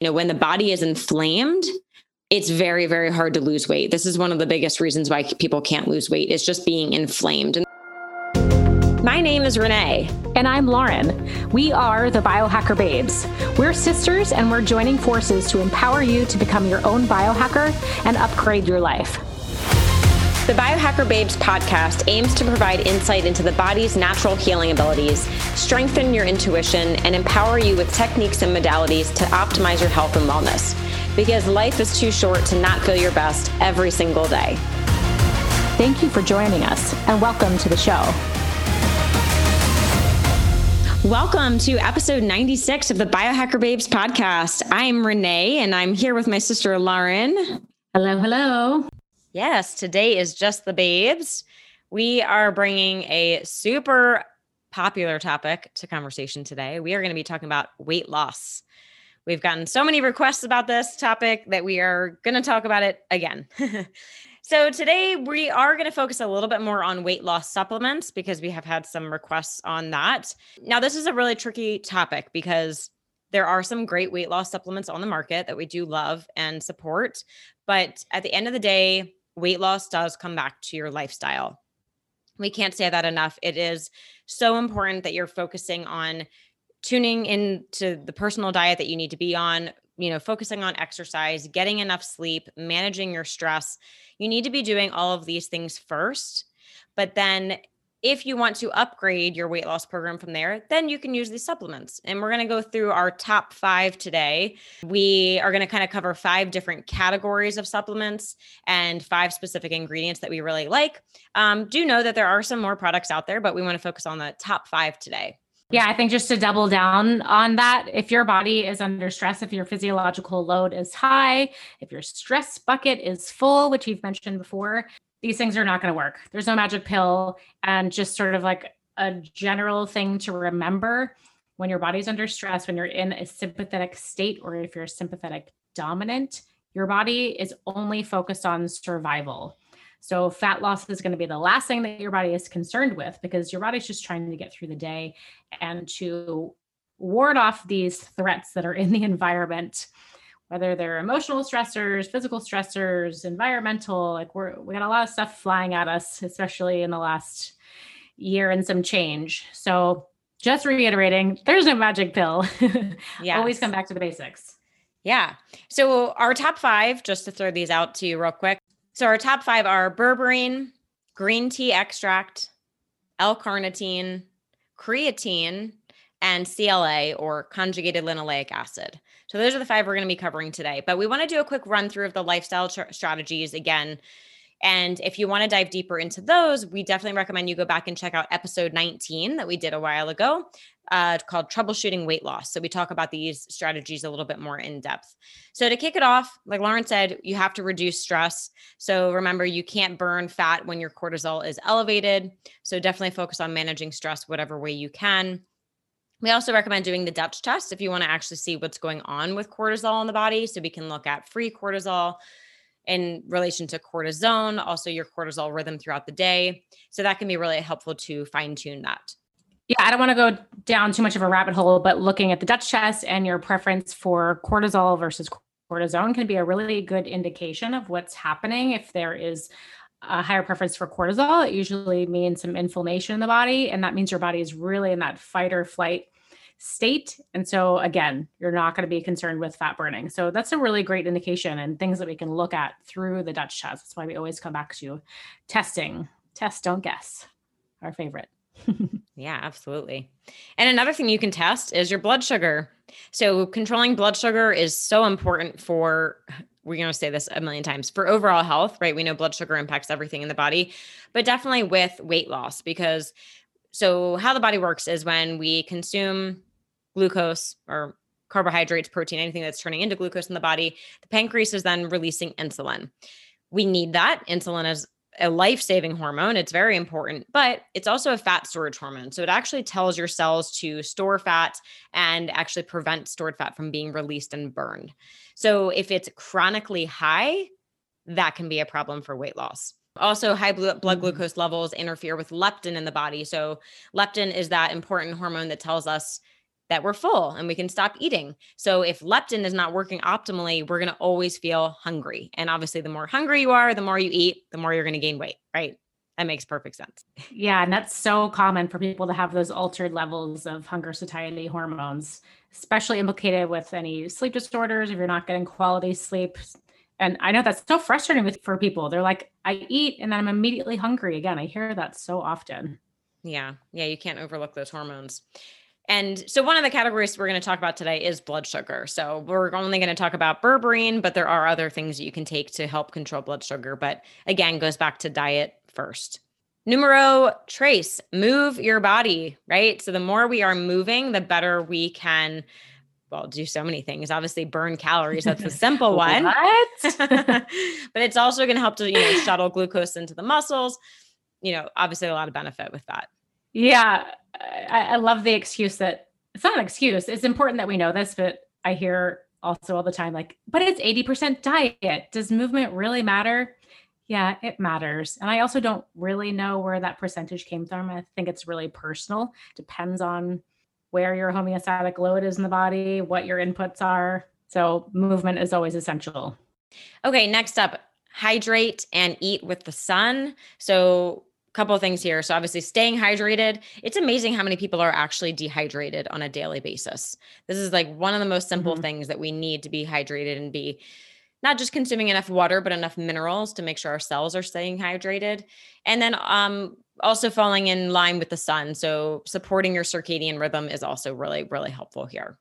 You know, when the body is inflamed, it's very, very hard to lose weight. This is one of the biggest reasons why people can't lose weight. It's just being inflamed. My name is Renee. And I'm Lauren. We are the Biohacker Babes. We're sisters and we're joining forces to empower you to become your own biohacker and upgrade your life. The Biohacker Babes podcast aims to provide insight into the body's natural healing abilities, strengthen your intuition, and empower you with techniques and modalities to optimize your health and wellness. Because life is too short to not feel your best every single day. Thank you for joining us and welcome to the show. Welcome to episode 96 of the Biohacker Babes podcast. I'm Renee and I'm here with my sister Lauren. Hello, hello. Yes, today is just the babes. We are bringing a super popular topic to conversation today. We are going to be talking about weight loss. We've gotten so many requests about this topic that we are going to talk about it again. so, today we are going to focus a little bit more on weight loss supplements because we have had some requests on that. Now, this is a really tricky topic because there are some great weight loss supplements on the market that we do love and support. But at the end of the day, weight loss does come back to your lifestyle. We can't say that enough. It is so important that you're focusing on tuning into the personal diet that you need to be on, you know, focusing on exercise, getting enough sleep, managing your stress. You need to be doing all of these things first. But then if you want to upgrade your weight loss program from there, then you can use these supplements. And we're going to go through our top five today. We are going to kind of cover five different categories of supplements and five specific ingredients that we really like. Um, do know that there are some more products out there, but we want to focus on the top five today. Yeah, I think just to double down on that, if your body is under stress, if your physiological load is high, if your stress bucket is full, which we've mentioned before, these things are not going to work. There's no magic pill. And just sort of like a general thing to remember when your body's under stress, when you're in a sympathetic state, or if you're sympathetic dominant, your body is only focused on survival. So, fat loss is going to be the last thing that your body is concerned with because your body's just trying to get through the day and to ward off these threats that are in the environment whether they're emotional stressors, physical stressors, environmental, like we're we got a lot of stuff flying at us, especially in the last year and some change. So just reiterating, there's no magic pill. Yeah. Always come back to the basics. Yeah. So our top five, just to throw these out to you real quick. So our top five are berberine, green tea extract, L-carnitine, creatine, and CLA or conjugated linoleic acid. So those are the five we're going to be covering today. But we want to do a quick run through of the lifestyle tr- strategies again. And if you want to dive deeper into those, we definitely recommend you go back and check out episode 19 that we did a while ago uh, called Troubleshooting Weight Loss. So we talk about these strategies a little bit more in depth. So to kick it off, like Lauren said, you have to reduce stress. So remember, you can't burn fat when your cortisol is elevated. So definitely focus on managing stress whatever way you can. We also recommend doing the Dutch test if you want to actually see what's going on with cortisol in the body. So we can look at free cortisol in relation to cortisone, also your cortisol rhythm throughout the day. So that can be really helpful to fine tune that. Yeah, I don't want to go down too much of a rabbit hole, but looking at the Dutch test and your preference for cortisol versus cortisone can be a really good indication of what's happening if there is a higher preference for cortisol, it usually means some inflammation in the body. And that means your body is really in that fight or flight state. And so, again, you're not going to be concerned with fat burning. So, that's a really great indication and things that we can look at through the Dutch test. That's why we always come back to testing. Test, don't guess. Our favorite. yeah, absolutely. And another thing you can test is your blood sugar. So, controlling blood sugar is so important for we're going to say this a million times for overall health, right? We know blood sugar impacts everything in the body, but definitely with weight loss because so how the body works is when we consume glucose or carbohydrates, protein, anything that's turning into glucose in the body, the pancreas is then releasing insulin. We need that. Insulin is a life saving hormone. It's very important, but it's also a fat storage hormone. So it actually tells your cells to store fat and actually prevent stored fat from being released and burned. So if it's chronically high, that can be a problem for weight loss. Also, high blood mm-hmm. glucose levels interfere with leptin in the body. So, leptin is that important hormone that tells us that we're full and we can stop eating. So if leptin is not working optimally, we're going to always feel hungry. And obviously, the more hungry you are, the more you eat, the more you're going to gain weight, right? That makes perfect sense. Yeah. And that's so common for people to have those altered levels of hunger satiety hormones, especially implicated with any sleep disorders if you're not getting quality sleep. And I know that's so frustrating with, for people. They're like, I eat and then I'm immediately hungry again. I hear that so often. Yeah. Yeah. You can't overlook those hormones. And so, one of the categories we're going to talk about today is blood sugar. So, we're only going to talk about berberine, but there are other things that you can take to help control blood sugar. But again, goes back to diet first. Numero trace, move your body, right? So, the more we are moving, the better we can well, do so many things. Obviously, burn calories. That's a simple one. but it's also going to help to, you know, shuttle glucose into the muscles. You know, obviously a lot of benefit with that. Yeah. I, I love the excuse that it's not an excuse. It's important that we know this, but I hear also all the time, like, but it's 80% diet. Does movement really matter? Yeah, it matters. And I also don't really know where that percentage came from. I think it's really personal. Depends on where your homeostatic load is in the body, what your inputs are. So movement is always essential. Okay, next up, hydrate and eat with the sun. So couple of things here. So obviously staying hydrated. It's amazing how many people are actually dehydrated on a daily basis. This is like one of the most simple mm-hmm. things that we need to be hydrated and be not just consuming enough water but enough minerals to make sure our cells are staying hydrated. And then um also falling in line with the sun. So supporting your circadian rhythm is also really really helpful here.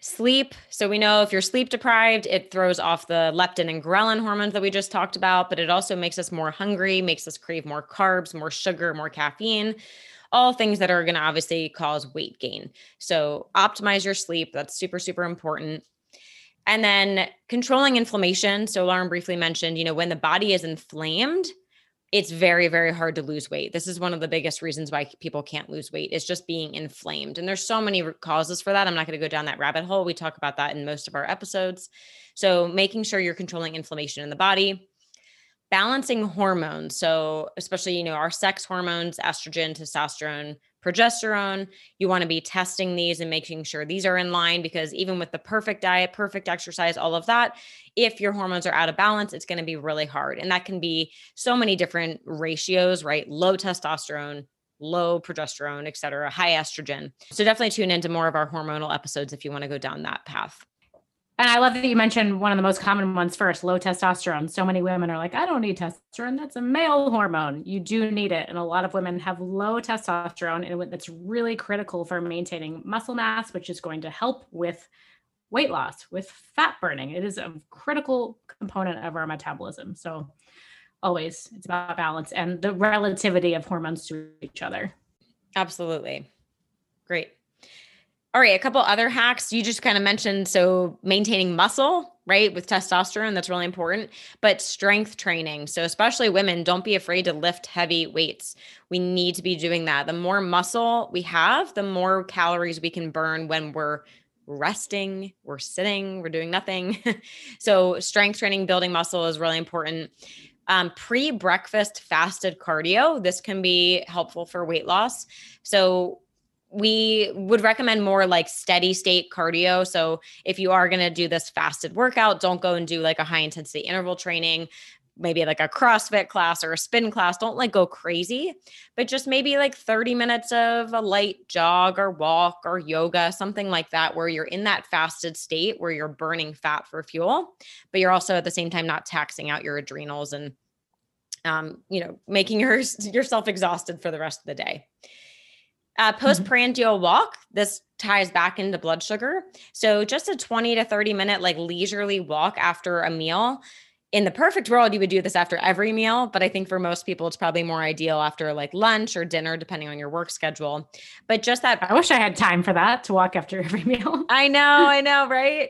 Sleep. So we know if you're sleep deprived, it throws off the leptin and ghrelin hormones that we just talked about, but it also makes us more hungry, makes us crave more carbs, more sugar, more caffeine, all things that are going to obviously cause weight gain. So optimize your sleep. That's super, super important. And then controlling inflammation. So Lauren briefly mentioned, you know, when the body is inflamed, it's very very hard to lose weight. This is one of the biggest reasons why people can't lose weight is just being inflamed and there's so many causes for that. I'm not going to go down that rabbit hole. We talk about that in most of our episodes. So making sure you're controlling inflammation in the body balancing hormones so especially you know our sex hormones estrogen testosterone progesterone. You want to be testing these and making sure these are in line because even with the perfect diet, perfect exercise, all of that, if your hormones are out of balance, it's going to be really hard. And that can be so many different ratios, right? Low testosterone, low progesterone, et cetera, high estrogen. So definitely tune into more of our hormonal episodes if you want to go down that path. And I love that you mentioned one of the most common ones first low testosterone. So many women are like, I don't need testosterone. That's a male hormone. You do need it. And a lot of women have low testosterone, and that's really critical for maintaining muscle mass, which is going to help with weight loss, with fat burning. It is a critical component of our metabolism. So always it's about balance and the relativity of hormones to each other. Absolutely. Great. All right, a couple other hacks you just kind of mentioned. So, maintaining muscle, right, with testosterone, that's really important, but strength training. So, especially women, don't be afraid to lift heavy weights. We need to be doing that. The more muscle we have, the more calories we can burn when we're resting, we're sitting, we're doing nothing. so, strength training, building muscle is really important. Um, Pre breakfast fasted cardio, this can be helpful for weight loss. So, we would recommend more like steady state cardio. So if you are going to do this fasted workout, don't go and do like a high intensity interval training, maybe like a CrossFit class or a spin class. Don't like go crazy, but just maybe like 30 minutes of a light jog or walk or yoga, something like that, where you're in that fasted state where you're burning fat for fuel, but you're also at the same time not taxing out your adrenals and um, you know, making your, yourself exhausted for the rest of the day. Uh, mm-hmm. postprandial walk, this ties back into blood sugar. So just a 20 to 30 minute like leisurely walk after a meal. In the perfect world, you would do this after every meal, but I think for most people, it's probably more ideal after like lunch or dinner, depending on your work schedule. But just that. I wish I had time for that to walk after every meal. I know, I know, right?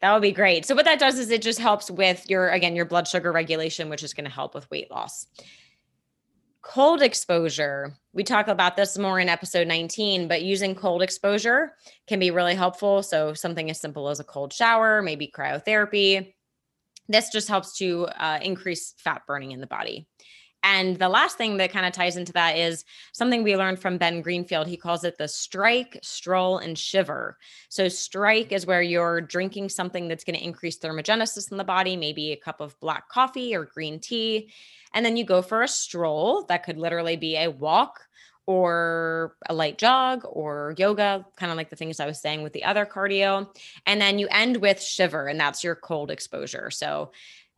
That would be great. So, what that does is it just helps with your, again, your blood sugar regulation, which is going to help with weight loss. Cold exposure. We talk about this more in episode 19, but using cold exposure can be really helpful. So, something as simple as a cold shower, maybe cryotherapy. This just helps to uh, increase fat burning in the body. And the last thing that kind of ties into that is something we learned from Ben Greenfield. He calls it the strike, stroll, and shiver. So, strike is where you're drinking something that's going to increase thermogenesis in the body, maybe a cup of black coffee or green tea. And then you go for a stroll. That could literally be a walk or a light jog or yoga, kind of like the things I was saying with the other cardio. And then you end with shiver, and that's your cold exposure. So,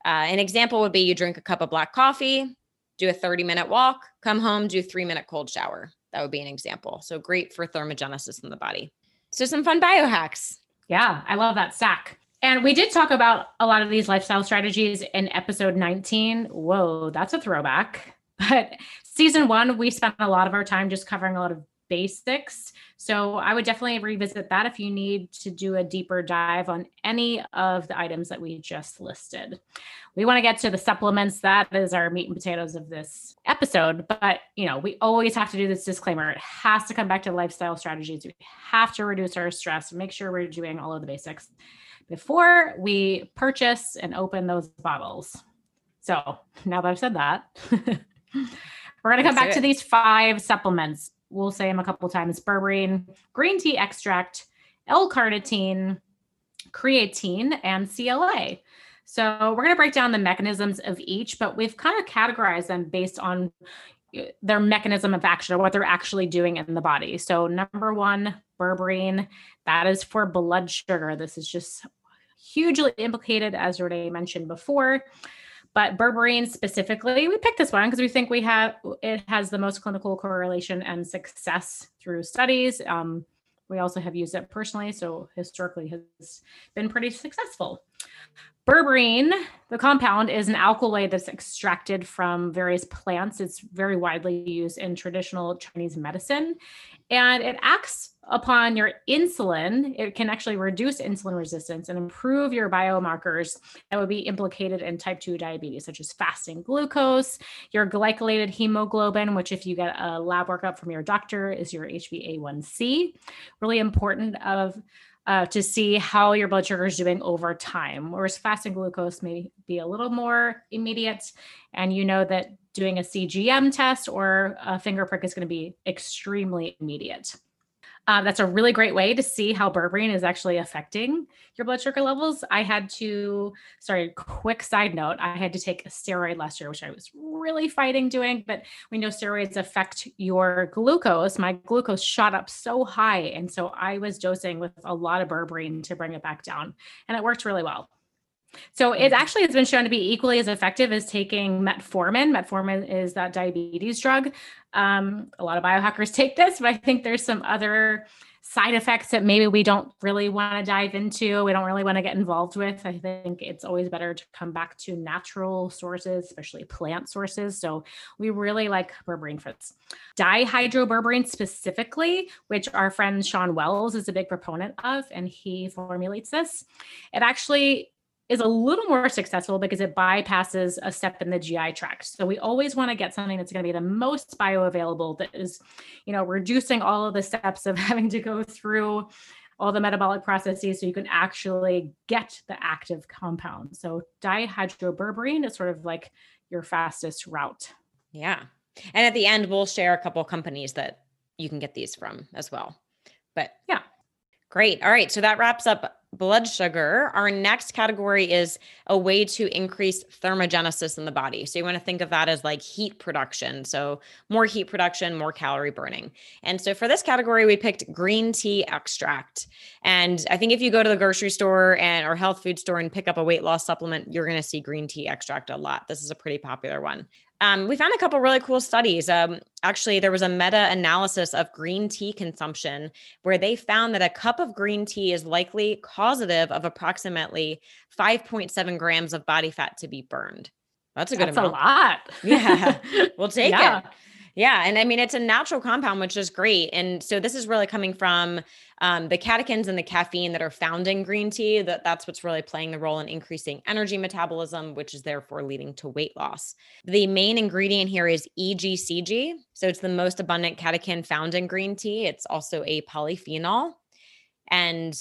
uh, an example would be you drink a cup of black coffee, do a 30 minute walk, come home, do three minute cold shower. That would be an example. So great for thermogenesis in the body. So some fun biohacks. Yeah, I love that stack. And we did talk about a lot of these lifestyle strategies in episode 19. Whoa, that's a throwback. But season one, we spent a lot of our time just covering a lot of basics. So I would definitely revisit that if you need to do a deeper dive on any of the items that we just listed. We want to get to the supplements. That is our meat and potatoes of this episode. But, you know, we always have to do this disclaimer. It has to come back to lifestyle strategies. We have to reduce our stress, make sure we're doing all of the basics before we purchase and open those bottles. So now that I've said that, we're going to come back to these five supplements we'll say them a couple times berberine, green tea extract, L carnitine, creatine, and CLA. So we're going to break down the mechanisms of each, but we've kind of categorized them based on uh, their mechanism of action or what they're actually doing in the body. So number one, berberine, that is for blood sugar. This is just hugely implicated, as Renee mentioned before. But berberine specifically, we picked this one because we think we have it has the most clinical correlation and success through studies. Um, we also have used it personally, so historically has been pretty successful. Berberine, the compound, is an alkaloid that's extracted from various plants. It's very widely used in traditional Chinese medicine and it acts upon your insulin. It can actually reduce insulin resistance and improve your biomarkers that would be implicated in type 2 diabetes, such as fasting glucose, your glycolated hemoglobin, which, if you get a lab workup from your doctor, is your HbA1c. Really important of uh, to see how your blood sugar is doing over time. Whereas fasting glucose may be a little more immediate, and you know that doing a CGM test or a finger prick is going to be extremely immediate. Uh, that's a really great way to see how berberine is actually affecting your blood sugar levels. I had to, sorry, quick side note, I had to take a steroid last year, which I was really fighting doing, but we know steroids affect your glucose. My glucose shot up so high. And so I was dosing with a lot of berberine to bring it back down, and it worked really well. So it mm-hmm. actually has been shown to be equally as effective as taking metformin. Metformin is that diabetes drug. Um, a lot of biohackers take this, but I think there's some other side effects that maybe we don't really want to dive into. We don't really want to get involved with. I think it's always better to come back to natural sources, especially plant sources. So we really like berberine fruits. Dihydroberberine specifically, which our friend Shawn Wells is a big proponent of, and he formulates this. It actually is a little more successful because it bypasses a step in the GI tract. So we always want to get something that's going to be the most bioavailable that is, you know, reducing all of the steps of having to go through all the metabolic processes so you can actually get the active compound. So dihydroberberine is sort of like your fastest route. Yeah. And at the end we'll share a couple companies that you can get these from as well. But yeah. Great. All right. So that wraps up blood sugar. Our next category is a way to increase thermogenesis in the body. So you want to think of that as like heat production. So more heat production, more calorie burning. And so for this category, we picked green tea extract. And I think if you go to the grocery store and or health food store and pick up a weight loss supplement, you're going to see green tea extract a lot. This is a pretty popular one. Um, we found a couple really cool studies. Um, actually, there was a meta analysis of green tea consumption where they found that a cup of green tea is likely causative of approximately 5.7 grams of body fat to be burned. That's a good That's amount. a lot. yeah, we'll take yeah. it. Yeah. And I mean, it's a natural compound, which is great. And so this is really coming from um, the catechins and the caffeine that are found in green tea. That that's what's really playing the role in increasing energy metabolism, which is therefore leading to weight loss. The main ingredient here is EGCG. So it's the most abundant catechin found in green tea. It's also a polyphenol. And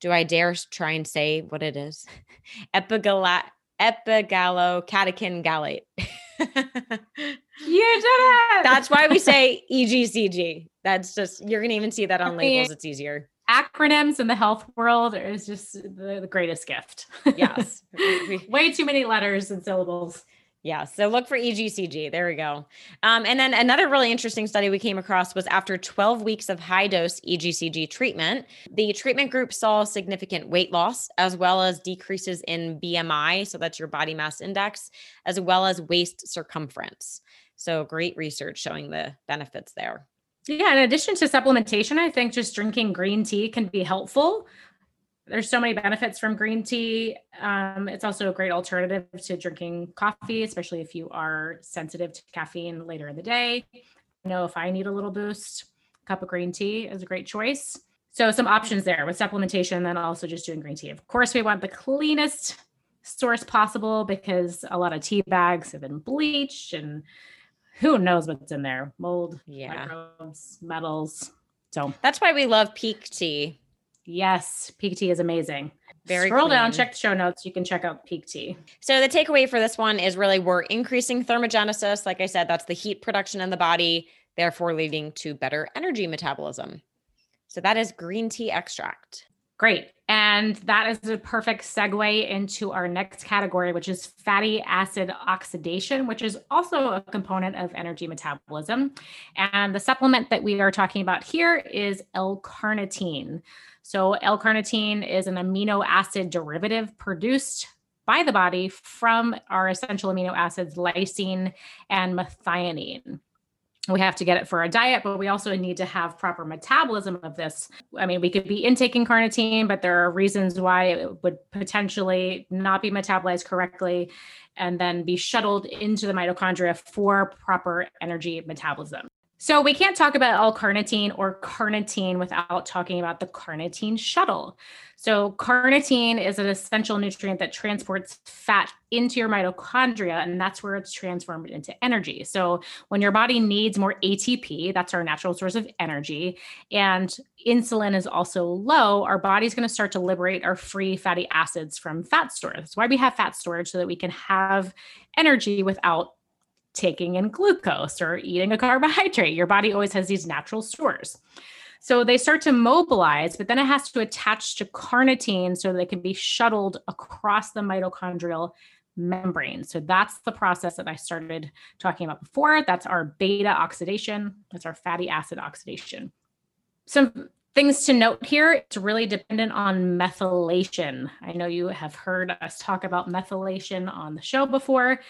do I dare try and say what it is? Epigalla- epigallocatechin gallate. you did it. That's why we say EGCG. That's just you're gonna even see that on labels. It's easier. Acronyms in the health world is just the, the greatest gift. Yes. Way too many letters and syllables. Yeah. So look for EGCG. There we go. Um, and then another really interesting study we came across was after 12 weeks of high dose EGCG treatment, the treatment group saw significant weight loss as well as decreases in BMI. So that's your body mass index, as well as waist circumference. So great research showing the benefits there. Yeah. In addition to supplementation, I think just drinking green tea can be helpful there's so many benefits from green tea. Um, it's also a great alternative to drinking coffee, especially if you are sensitive to caffeine later in the day. I know if I need a little boost, a cup of green tea is a great choice. So some options there with supplementation, then also just doing green tea. Of course, we want the cleanest source possible because a lot of tea bags have been bleached and who knows what's in there mold yeah microbes metals so that's why we love Pique tea Yes, Pique Tea is amazing. Very Scroll clean. down, check the show notes. You can check out Pique Tea. So the takeaway for this one is really we're increasing thermogenesis. Like I said, that's the heat production in the body, therefore leading to better energy metabolism. So that is green tea extract. Great. And that is a perfect segue into our next category, which is fatty acid oxidation, which is also a component of energy metabolism. And the supplement that we are talking about here is L carnitine. So, L carnitine is an amino acid derivative produced by the body from our essential amino acids, lysine and methionine we have to get it for our diet, but we also need to have proper metabolism of this. I mean, we could be intaking carnitine, but there are reasons why it would potentially not be metabolized correctly and then be shuttled into the mitochondria for proper energy metabolism. So we can't talk about L-carnitine or carnitine without talking about the carnitine shuttle. So carnitine is an essential nutrient that transports fat into your mitochondria and that's where it's transformed into energy. So when your body needs more ATP, that's our natural source of energy, and insulin is also low, our body's going to start to liberate our free fatty acids from fat storage. That's why we have fat storage so that we can have energy without taking in glucose or eating a carbohydrate. Your body always has these natural stores. So they start to mobilize, but then it has to attach to carnitine so they can be shuttled across the mitochondrial membrane. So that's the process that I started talking about before. That's our beta oxidation, that's our fatty acid oxidation. Some things to note here it's really dependent on methylation. I know you have heard us talk about methylation on the show before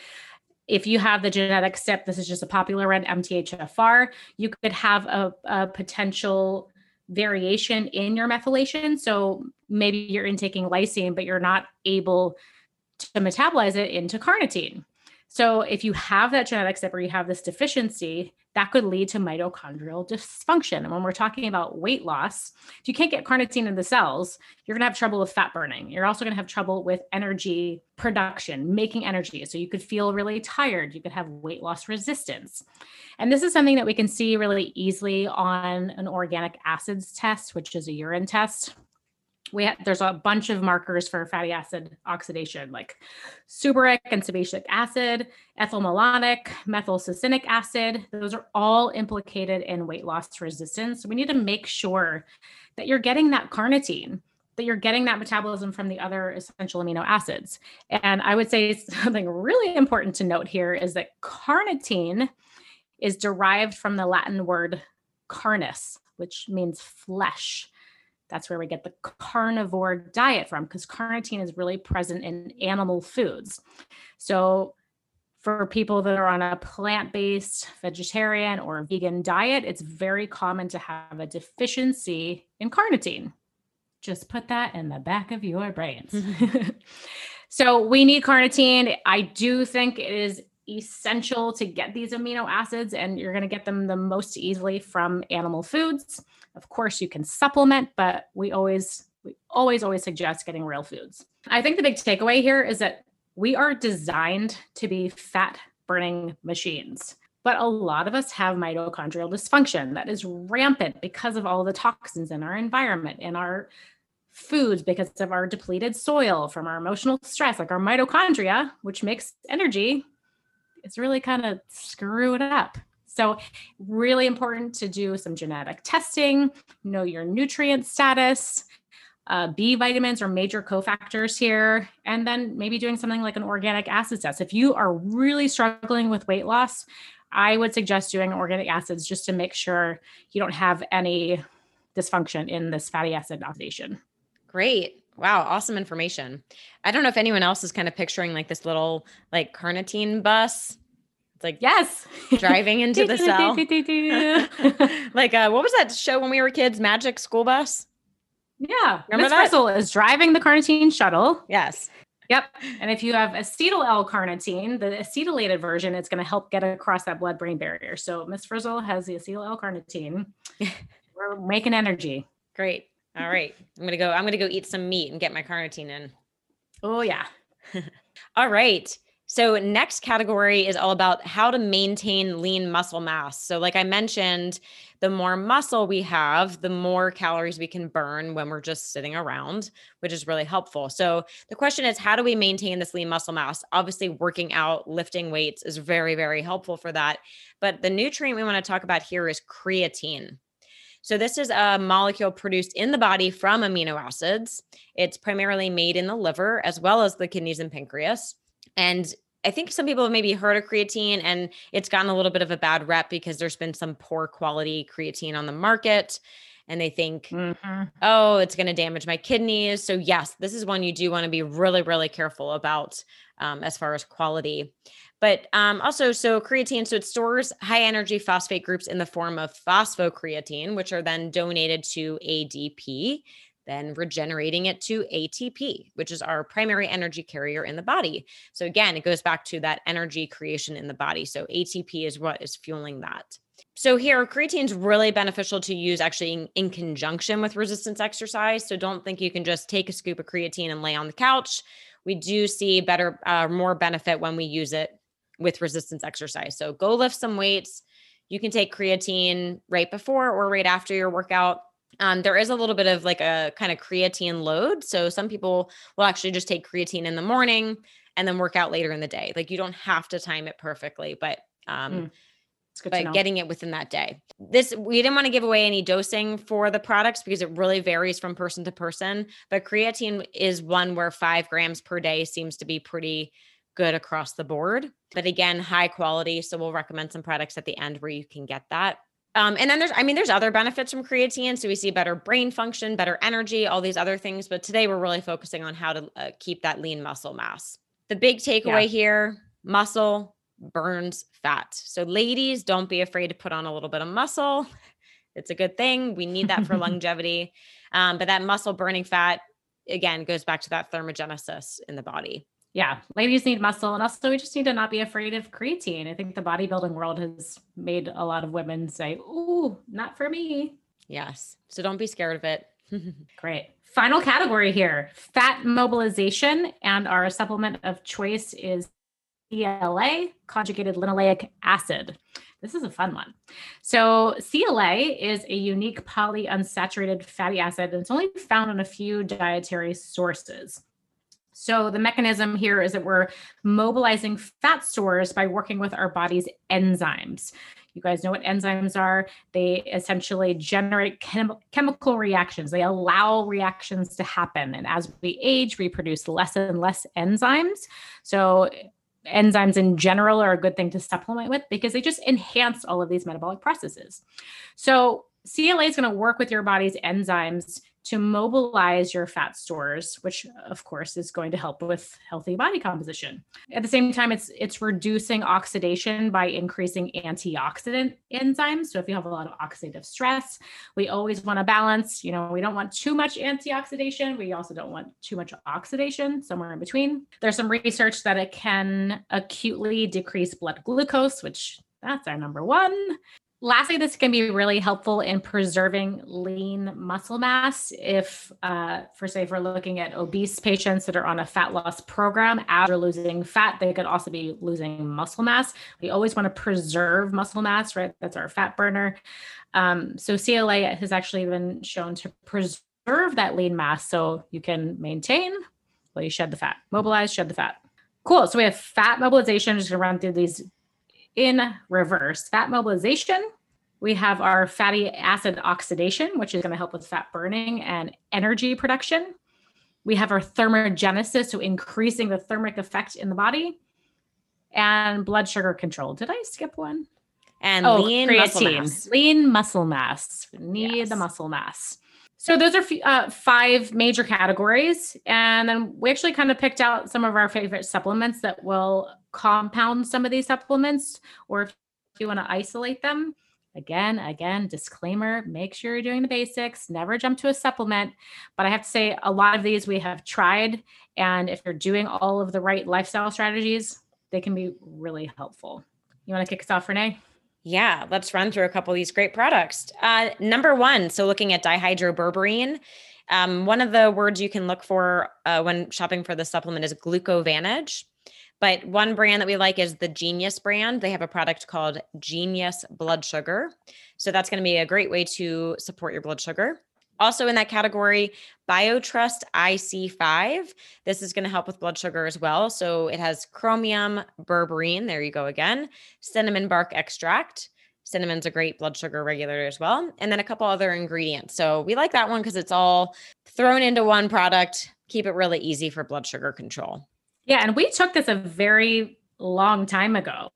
if you have the genetic SNP, this is just a popular one, MTHFR, you could have a, a, potential variation in your methylation. So maybe you're intaking lysine, but you're not able to metabolize it into carnitine. So if you have that genetic SNP or you have this deficiency, that could lead to mitochondrial dysfunction. And when we're talking about weight loss, if you can't get carnitine in the cells, you're going to have trouble with fat burning. You're also going to have trouble with energy production, making energy. So you could feel really tired. You could have weight loss resistance. And this is something that we can see really easily on an organic acids test, which is a urine test we there's a bunch of markers for fatty acid oxidation like suberic and sebacic acid ethylmalonic methylsuccinic acid. Those are all implicated in weight loss resistance. So we need to make sure that you're getting that carnitine that you're getting that metabolism from the other essential amino acids. And i would say something really important to note here is that carnitine is derived from the latin word carnis which means flesh that's where we get the carnivore diet from because carnitine is really present in animal foods. So, for people that are on a plant based vegetarian or vegan diet, it's very common to have a deficiency in carnitine. Just put that in the back of your brains. so, we need carnitine. I do think it is essential to get these amino acids, and you're going to get them the most easily from animal foods. Of course, you can supplement, but we always we always always suggest getting real foods. I think the big takeaway here is that we are designed to be fat burning machines. But a lot of us have mitochondrial dysfunction that is rampant because of all the toxins in our environment, in our foods, because of our depleted soil, from our emotional stress, like our mitochondria, which makes energy, it's really kind of screw it up. So, really important to do some genetic testing, know your nutrient status, uh, B vitamins are major cofactors here, and then maybe doing something like an organic acid test. If you are really struggling with weight loss, I would suggest doing organic acids just to make sure you don't have any dysfunction in this fatty acid oxidation. Great. Wow, awesome information. I don't know if anyone else is kind of picturing like this little like carnitine bus. It's like yes, driving into the cell. like uh what was that show when we were kids? Magic School Bus? Yeah. Remember Miss Frizzle is driving the carnitine shuttle. Yes. Yep. And if you have acetyl L-carnitine, the acetylated version, it's going to help get across that blood-brain barrier. So Miss Frizzle has the acetyl L-carnitine. We're making energy. Great. All right. I'm gonna go. I'm gonna go eat some meat and get my carnitine in. Oh yeah. all right. So, next category is all about how to maintain lean muscle mass. So, like I mentioned, the more muscle we have, the more calories we can burn when we're just sitting around, which is really helpful. So, the question is, how do we maintain this lean muscle mass? Obviously, working out, lifting weights is very, very helpful for that. But the nutrient we want to talk about here is creatine. So, this is a molecule produced in the body from amino acids. It's primarily made in the liver as well as the kidneys and pancreas. And I think some people have maybe heard of creatine and it's gotten a little bit of a bad rep because there's been some poor quality creatine on the market and they think, mm-hmm. oh, it's going to damage my kidneys. So, yes, this is one you do want to be really, really careful about um, as far as quality. But um, also, so creatine, so it stores high energy phosphate groups in the form of phosphocreatine, which are then donated to ADP then regenerating it to ATP, which is our primary energy carrier in the body. So, again, it goes back to that energy creation in the body. So, ATP is what is fueling that. So, here, creatine is really beneficial to use actually in, in, conjunction with resistance exercise. So, don't think you can just take a scoop of creatine and lay on the couch. We do see better, uh, more benefit when we use it with resistance exercise. So, go lift some weights. You can take creatine right before or right after your workout um, there is a little bit of like a kind of creatine load. So some people will actually just take creatine in the morning and then work out later in the day. Like you don't have to time it perfectly, but um, mm. But getting it within that day. This we didn't want to give away any dosing for the products because it really varies from person to person. But creatine is one where five grams per day seems to be pretty good across the board. But again, high quality. So we'll recommend some products at the end where you can get that. Um, and then there's, I mean, there's other benefits from creatine. So we see better brain function, better energy, all these other things. But today we're really focusing on how to uh, keep that lean muscle mass. The big takeaway yeah. here muscle burns fat. So, ladies, don't be afraid to put on a little bit of muscle. It's a good thing. We need that for longevity. Um, but that muscle burning fat, again, goes back to that thermogenesis in the body yeah, ladies need muscle. And also, we just need to not be afraid of creatine. I think the bodybuilding world has made a lot of women say, Ooh, not for me. Yes. So don't be scared of it. Great. Final category here fat mobilization. And our supplement of choice is CLA, conjugated linoleic acid. This is a fun one. So, CLA is a unique polyunsaturated fatty acid, and it's only found in a few dietary sources. So, the mechanism here is that we're mobilizing fat stores by working with our body's enzymes. You guys know what enzymes are. They essentially generate chem- chemical reactions, they allow reactions to happen. And as we age, we produce less and less enzymes. So, enzymes in general are a good thing to supplement with because they just enhance all of these metabolic processes. So, CLA is going to work with your body's enzymes to mobilize your fat stores which of course is going to help with healthy body composition. At the same time it's it's reducing oxidation by increasing antioxidant enzymes. So if you have a lot of oxidative stress we always want to balance you know we don't want too much antioxidation. We also don't want too much oxidation somewhere in between. There's some research that it can acutely decrease blood glucose which that's our number one lastly, this can be really helpful in preserving lean muscle mass. If, uh, for say, if we're looking at obese patients that are on a fat loss program, after losing fat, they could also be losing muscle mass. We always want to preserve muscle mass, right? That's our fat burner. Um, so CLA has actually been shown to preserve that lean mass so you can maintain while you shed the fat, mobilize, shed the fat. Cool. So we have fat mobilization. Just gonna run through these in reverse fat mobilization. We have our fatty acid oxidation, which is going to help with fat burning and energy production. We have our thermogenesis, so increasing the thermic effect in the body, and blood sugar control. Did I skip one? And oh, lean creatine. muscle mass. Lean muscle mass. Need yes. the muscle mass. So those are uh, five major categories, and then we actually kind of picked out some of our favorite supplements that will compound some of these supplements, or if you want to isolate them. Again, again, disclaimer: make sure you're doing the basics. Never jump to a supplement. But I have to say, a lot of these we have tried, and if you're doing all of the right lifestyle strategies, they can be really helpful. You want to kick us off, Renee? Yeah, let's run through a couple of these great products. Uh, number one, so looking at dihydroberberine, um, one of the words you can look for uh, when shopping for the supplement is GlucoVantage. But one brand that we like is the Genius brand. They have a product called Genius Blood Sugar. So that's going to be a great way to support your blood sugar. Also in that category, BioTrust IC5. This is going to help with blood sugar as well. So it has chromium, berberine, there you go again, cinnamon bark extract. Cinnamon's a great blood sugar regulator as well. And then a couple other ingredients. So we like that one because it's all thrown into one product. Keep it really easy for blood sugar control. Yeah. And we took this a very long time ago.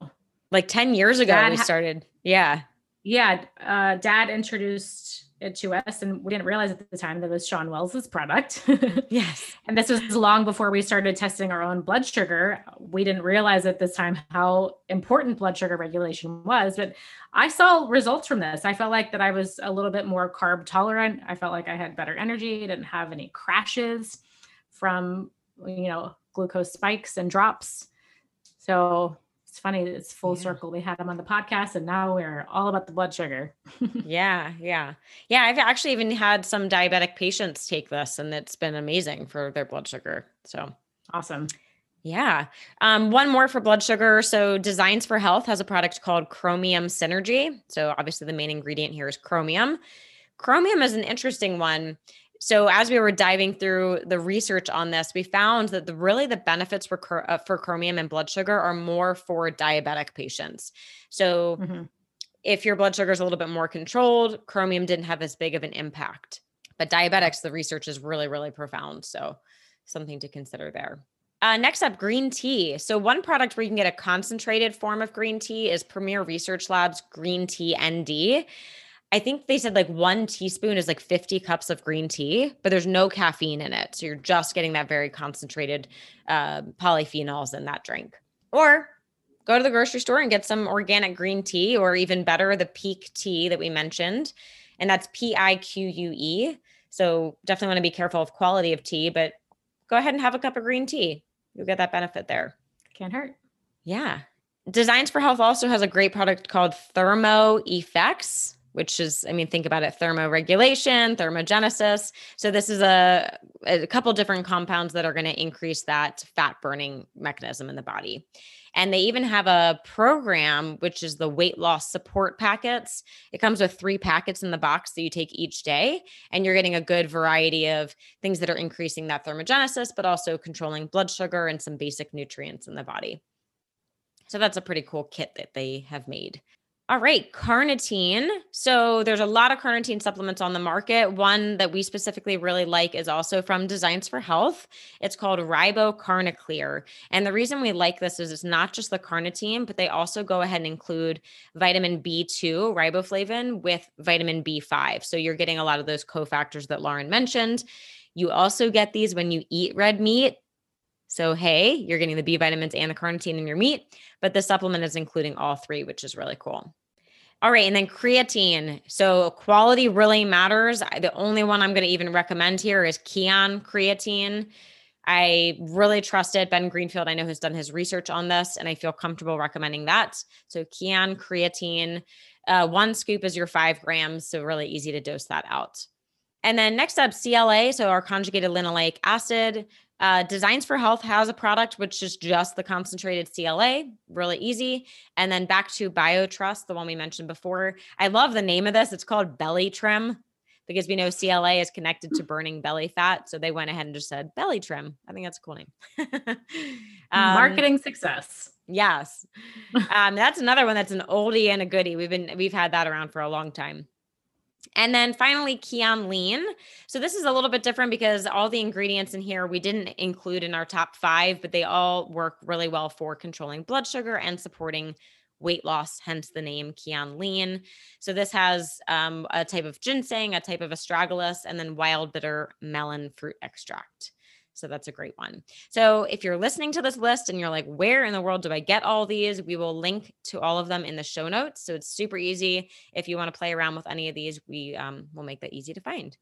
Like 10 years ago, we started. Yeah. Yeah. Uh, Dad introduced it to us and we didn't realize at the time that it was Shawn Wells's product. yes. And this was long before we started testing our own blood sugar. We didn't realize at this time how important blood sugar regulation was, but I saw results from this. I felt like that I was a little bit more carb tolerant. I felt like I had better energy, didn't have any crashes from, you know, glucose spikes and drops. So it's funny it's full yeah. circle. We had him on the podcast and now we're all about the blood sugar. Yeah yeah. Yeah i've actually even had some diabetic patients take this and it's been amazing for their blood sugar so. Awesome. Yeah. Um, one more for blood sugar. So designs for health has a product called chromium synergy. So obviously the main ingredient here is chromium. Chromium is an interesting one so as we were diving through the research on this we found that the really the benefits for uh, for chromium and blood sugar are more for diabetic patients so mm-hmm. if your blood sugar is a little bit more controlled chromium didn't have as big of an impact but diabetics the research is really really profound so something to consider there uh, next up, green tea. So, one product where you can get a concentrated form of green tea is Premier Research Labs Green Tea ND. I think they said like one teaspoon is like 50 cups of green tea, but there's no caffeine in it. So you're just getting that very concentrated uh, polyphenols in that drink. Or go to the grocery store and get some organic green tea, or even better, the Pique tea that we mentioned. And that's P I Q U E. So definitely want to be careful of quality of tea, but go ahead and have a cup of green tea. You'll get that benefit there. Can't hurt. Yeah. Designs for Health also has a great product called Thermo Effects which is, I mean, think about it thermoregulation, thermogenesis. So, this is a, a couple different compounds that are going to increase that fat burning mechanism in the body. And they even have a program, which is the weight loss support packets. It comes with three packets in the box that you take each day. And you're getting a good variety of things that are increasing that thermogenesis, but also controlling blood sugar and some basic nutrients in the body. So that's a pretty cool kit that they have made. All right, carnitine. So there's a lot of carnitine supplements on the market. One that we specifically really like is also from Designs for Health. It's called RiboCarniClear. And the reason we like this is it's not just the carnitine, but they also go ahead and include vitamin B2, riboflavin, with vitamin B5. So you're getting a lot of those cofactors that Lauren mentioned. You also get these when you eat red meat. So, hey, you're getting the B vitamins and the carnitine in your meat, but the supplement is including all three, which is really cool. All right. And then creatine. So quality really matters. The only one I'm going to even recommend here is Kion creatine. I really trust it. Ben Greenfield, I know, has done his research on this, and I feel comfortable recommending that. So, Kion creatine, uh, one scoop is your five grams. So, really easy to dose that out. And then next up, CLA, so our conjugated linoleic acid. Uh, Designs for Health has a product which is just the concentrated CLA, really easy. And then back to BioTrust, the one we mentioned before. I love the name of this. It's called Belly Trim because we know CLA is connected to burning belly fat. So they went ahead and just said belly trim. I think that's a cool name. um, Marketing success. Yes. um, that's another one that's an oldie and a goodie. We've been we've had that around for a long time. And then finally, Kion Lean. So this is a little bit different because all the ingredients in here we didn't include in our top five, but they all work really well for controlling blood sugar and supporting weight loss, hence the name Kion Lean. So this has um, a type of ginseng, a type of astragalus, and then wild bitter melon fruit extract. So that's a great one. So if you're listening to this list and you're like, where in the world do I get all these? We will link to all of them in the show notes. So it's super easy. If you want to play around with any of these, we um, will make that easy to find.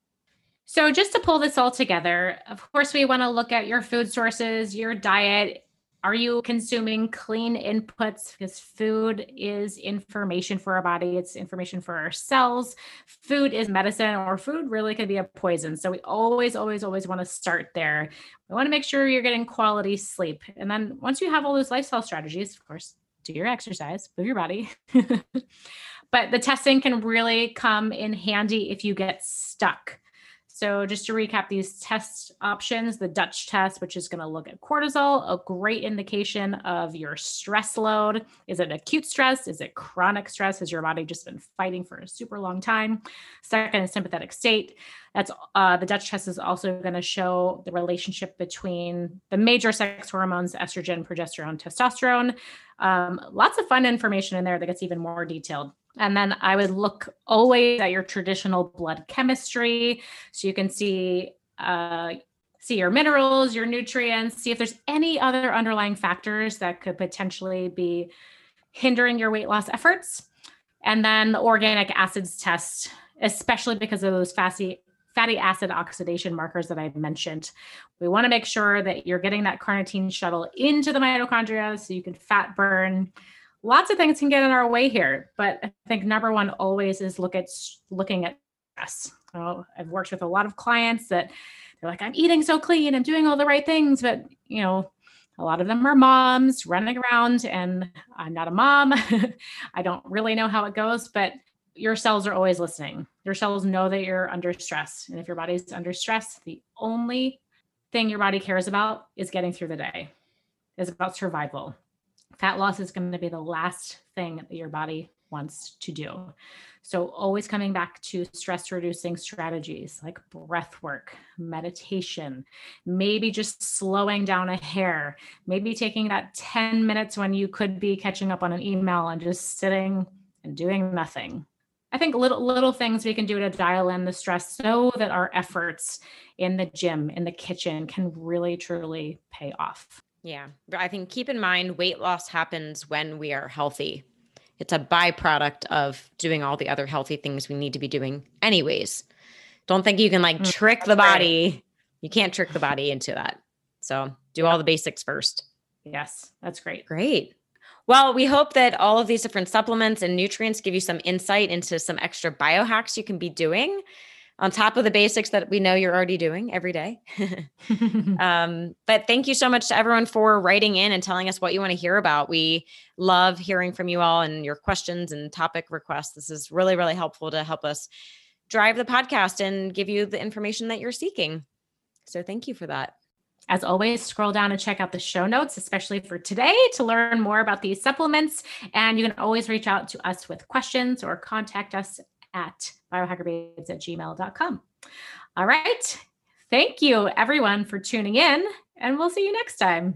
So, just to pull this all together, of course, we want to look at your food sources, your diet, are you consuming clean inputs? Because food is information for our body, it's information for our cells. Food is medicine, or food really could be a poison. So we always, always, always want to start there. We want to make sure you're getting quality sleep. And then once you have all those lifestyle strategies, of course, do your exercise, move your body. but the testing can really come in handy if you get stuck. So, just to recap these test options the Dutch test, which is going to look at cortisol, a great indication of your stress load. Is it acute stress? Is it chronic stress? Has your body just been fighting for a super long time? Second sympathetic state. That's uh, the Dutch test is also going to show the relationship between the major sex hormones, estrogen, progesterone, testosterone. Um, lots of fun information in there that gets even more detailed. And then I would look always at your traditional blood chemistry. So you can see uh, see your minerals, your nutrients, see if there's any other underlying factors that could potentially be hindering your weight loss efforts. And then the organic acids test, especially because of those fatty fatty acid oxidation markers that I mentioned. We want to make sure that you're getting that carnitine shuttle into the mitochondria so you can fat burn lots of things can get in our way here but i think number one always is look at looking at stress. I've worked with a lot of clients that they're like i'm eating so clean i'm doing all the right things but you know a lot of them are moms running around and i'm not a mom. I don't really know how it goes but your cells are always listening. Your cells know that you're under stress and if your body's under stress the only thing your body cares about is getting through the day is about survival fat loss is going to be the last thing that your body wants to do. So, always coming back to stress reducing strategies like breath work, meditation, maybe just slowing down a hair, maybe taking that 10 minutes when you could be catching up on an email and just sitting and doing nothing. I think little little things we can do to dial in the stress so that our efforts in the gym, in the kitchen can really truly pay off. Yeah. I think keep in mind weight loss happens when we are healthy. It's a byproduct of doing all the other healthy things we need to be doing, anyways. Don't think you can like mm, trick the body. You can't trick the body into that. So do all the basics first. Yes, that's great. Great. Well, we hope that all of these different supplements and nutrients give you some insight into some extra biohacks you can be doing on top of the basics that we know you're already doing every day. um, but thank you so much to everyone for writing in and telling us what you want to hear about. We love hearing from you all and your questions and topic requests. This is really, really helpful to help us drive the podcast and give you the information that you're seeking. So thank you for that. As always, scroll down and check out the show notes, especially for today, to learn more about these supplements. And you can always reach out to us with questions or contact us at biohackerbabes at gmail.com. All right. Thank you, everyone, for tuning in, and we'll see you next time.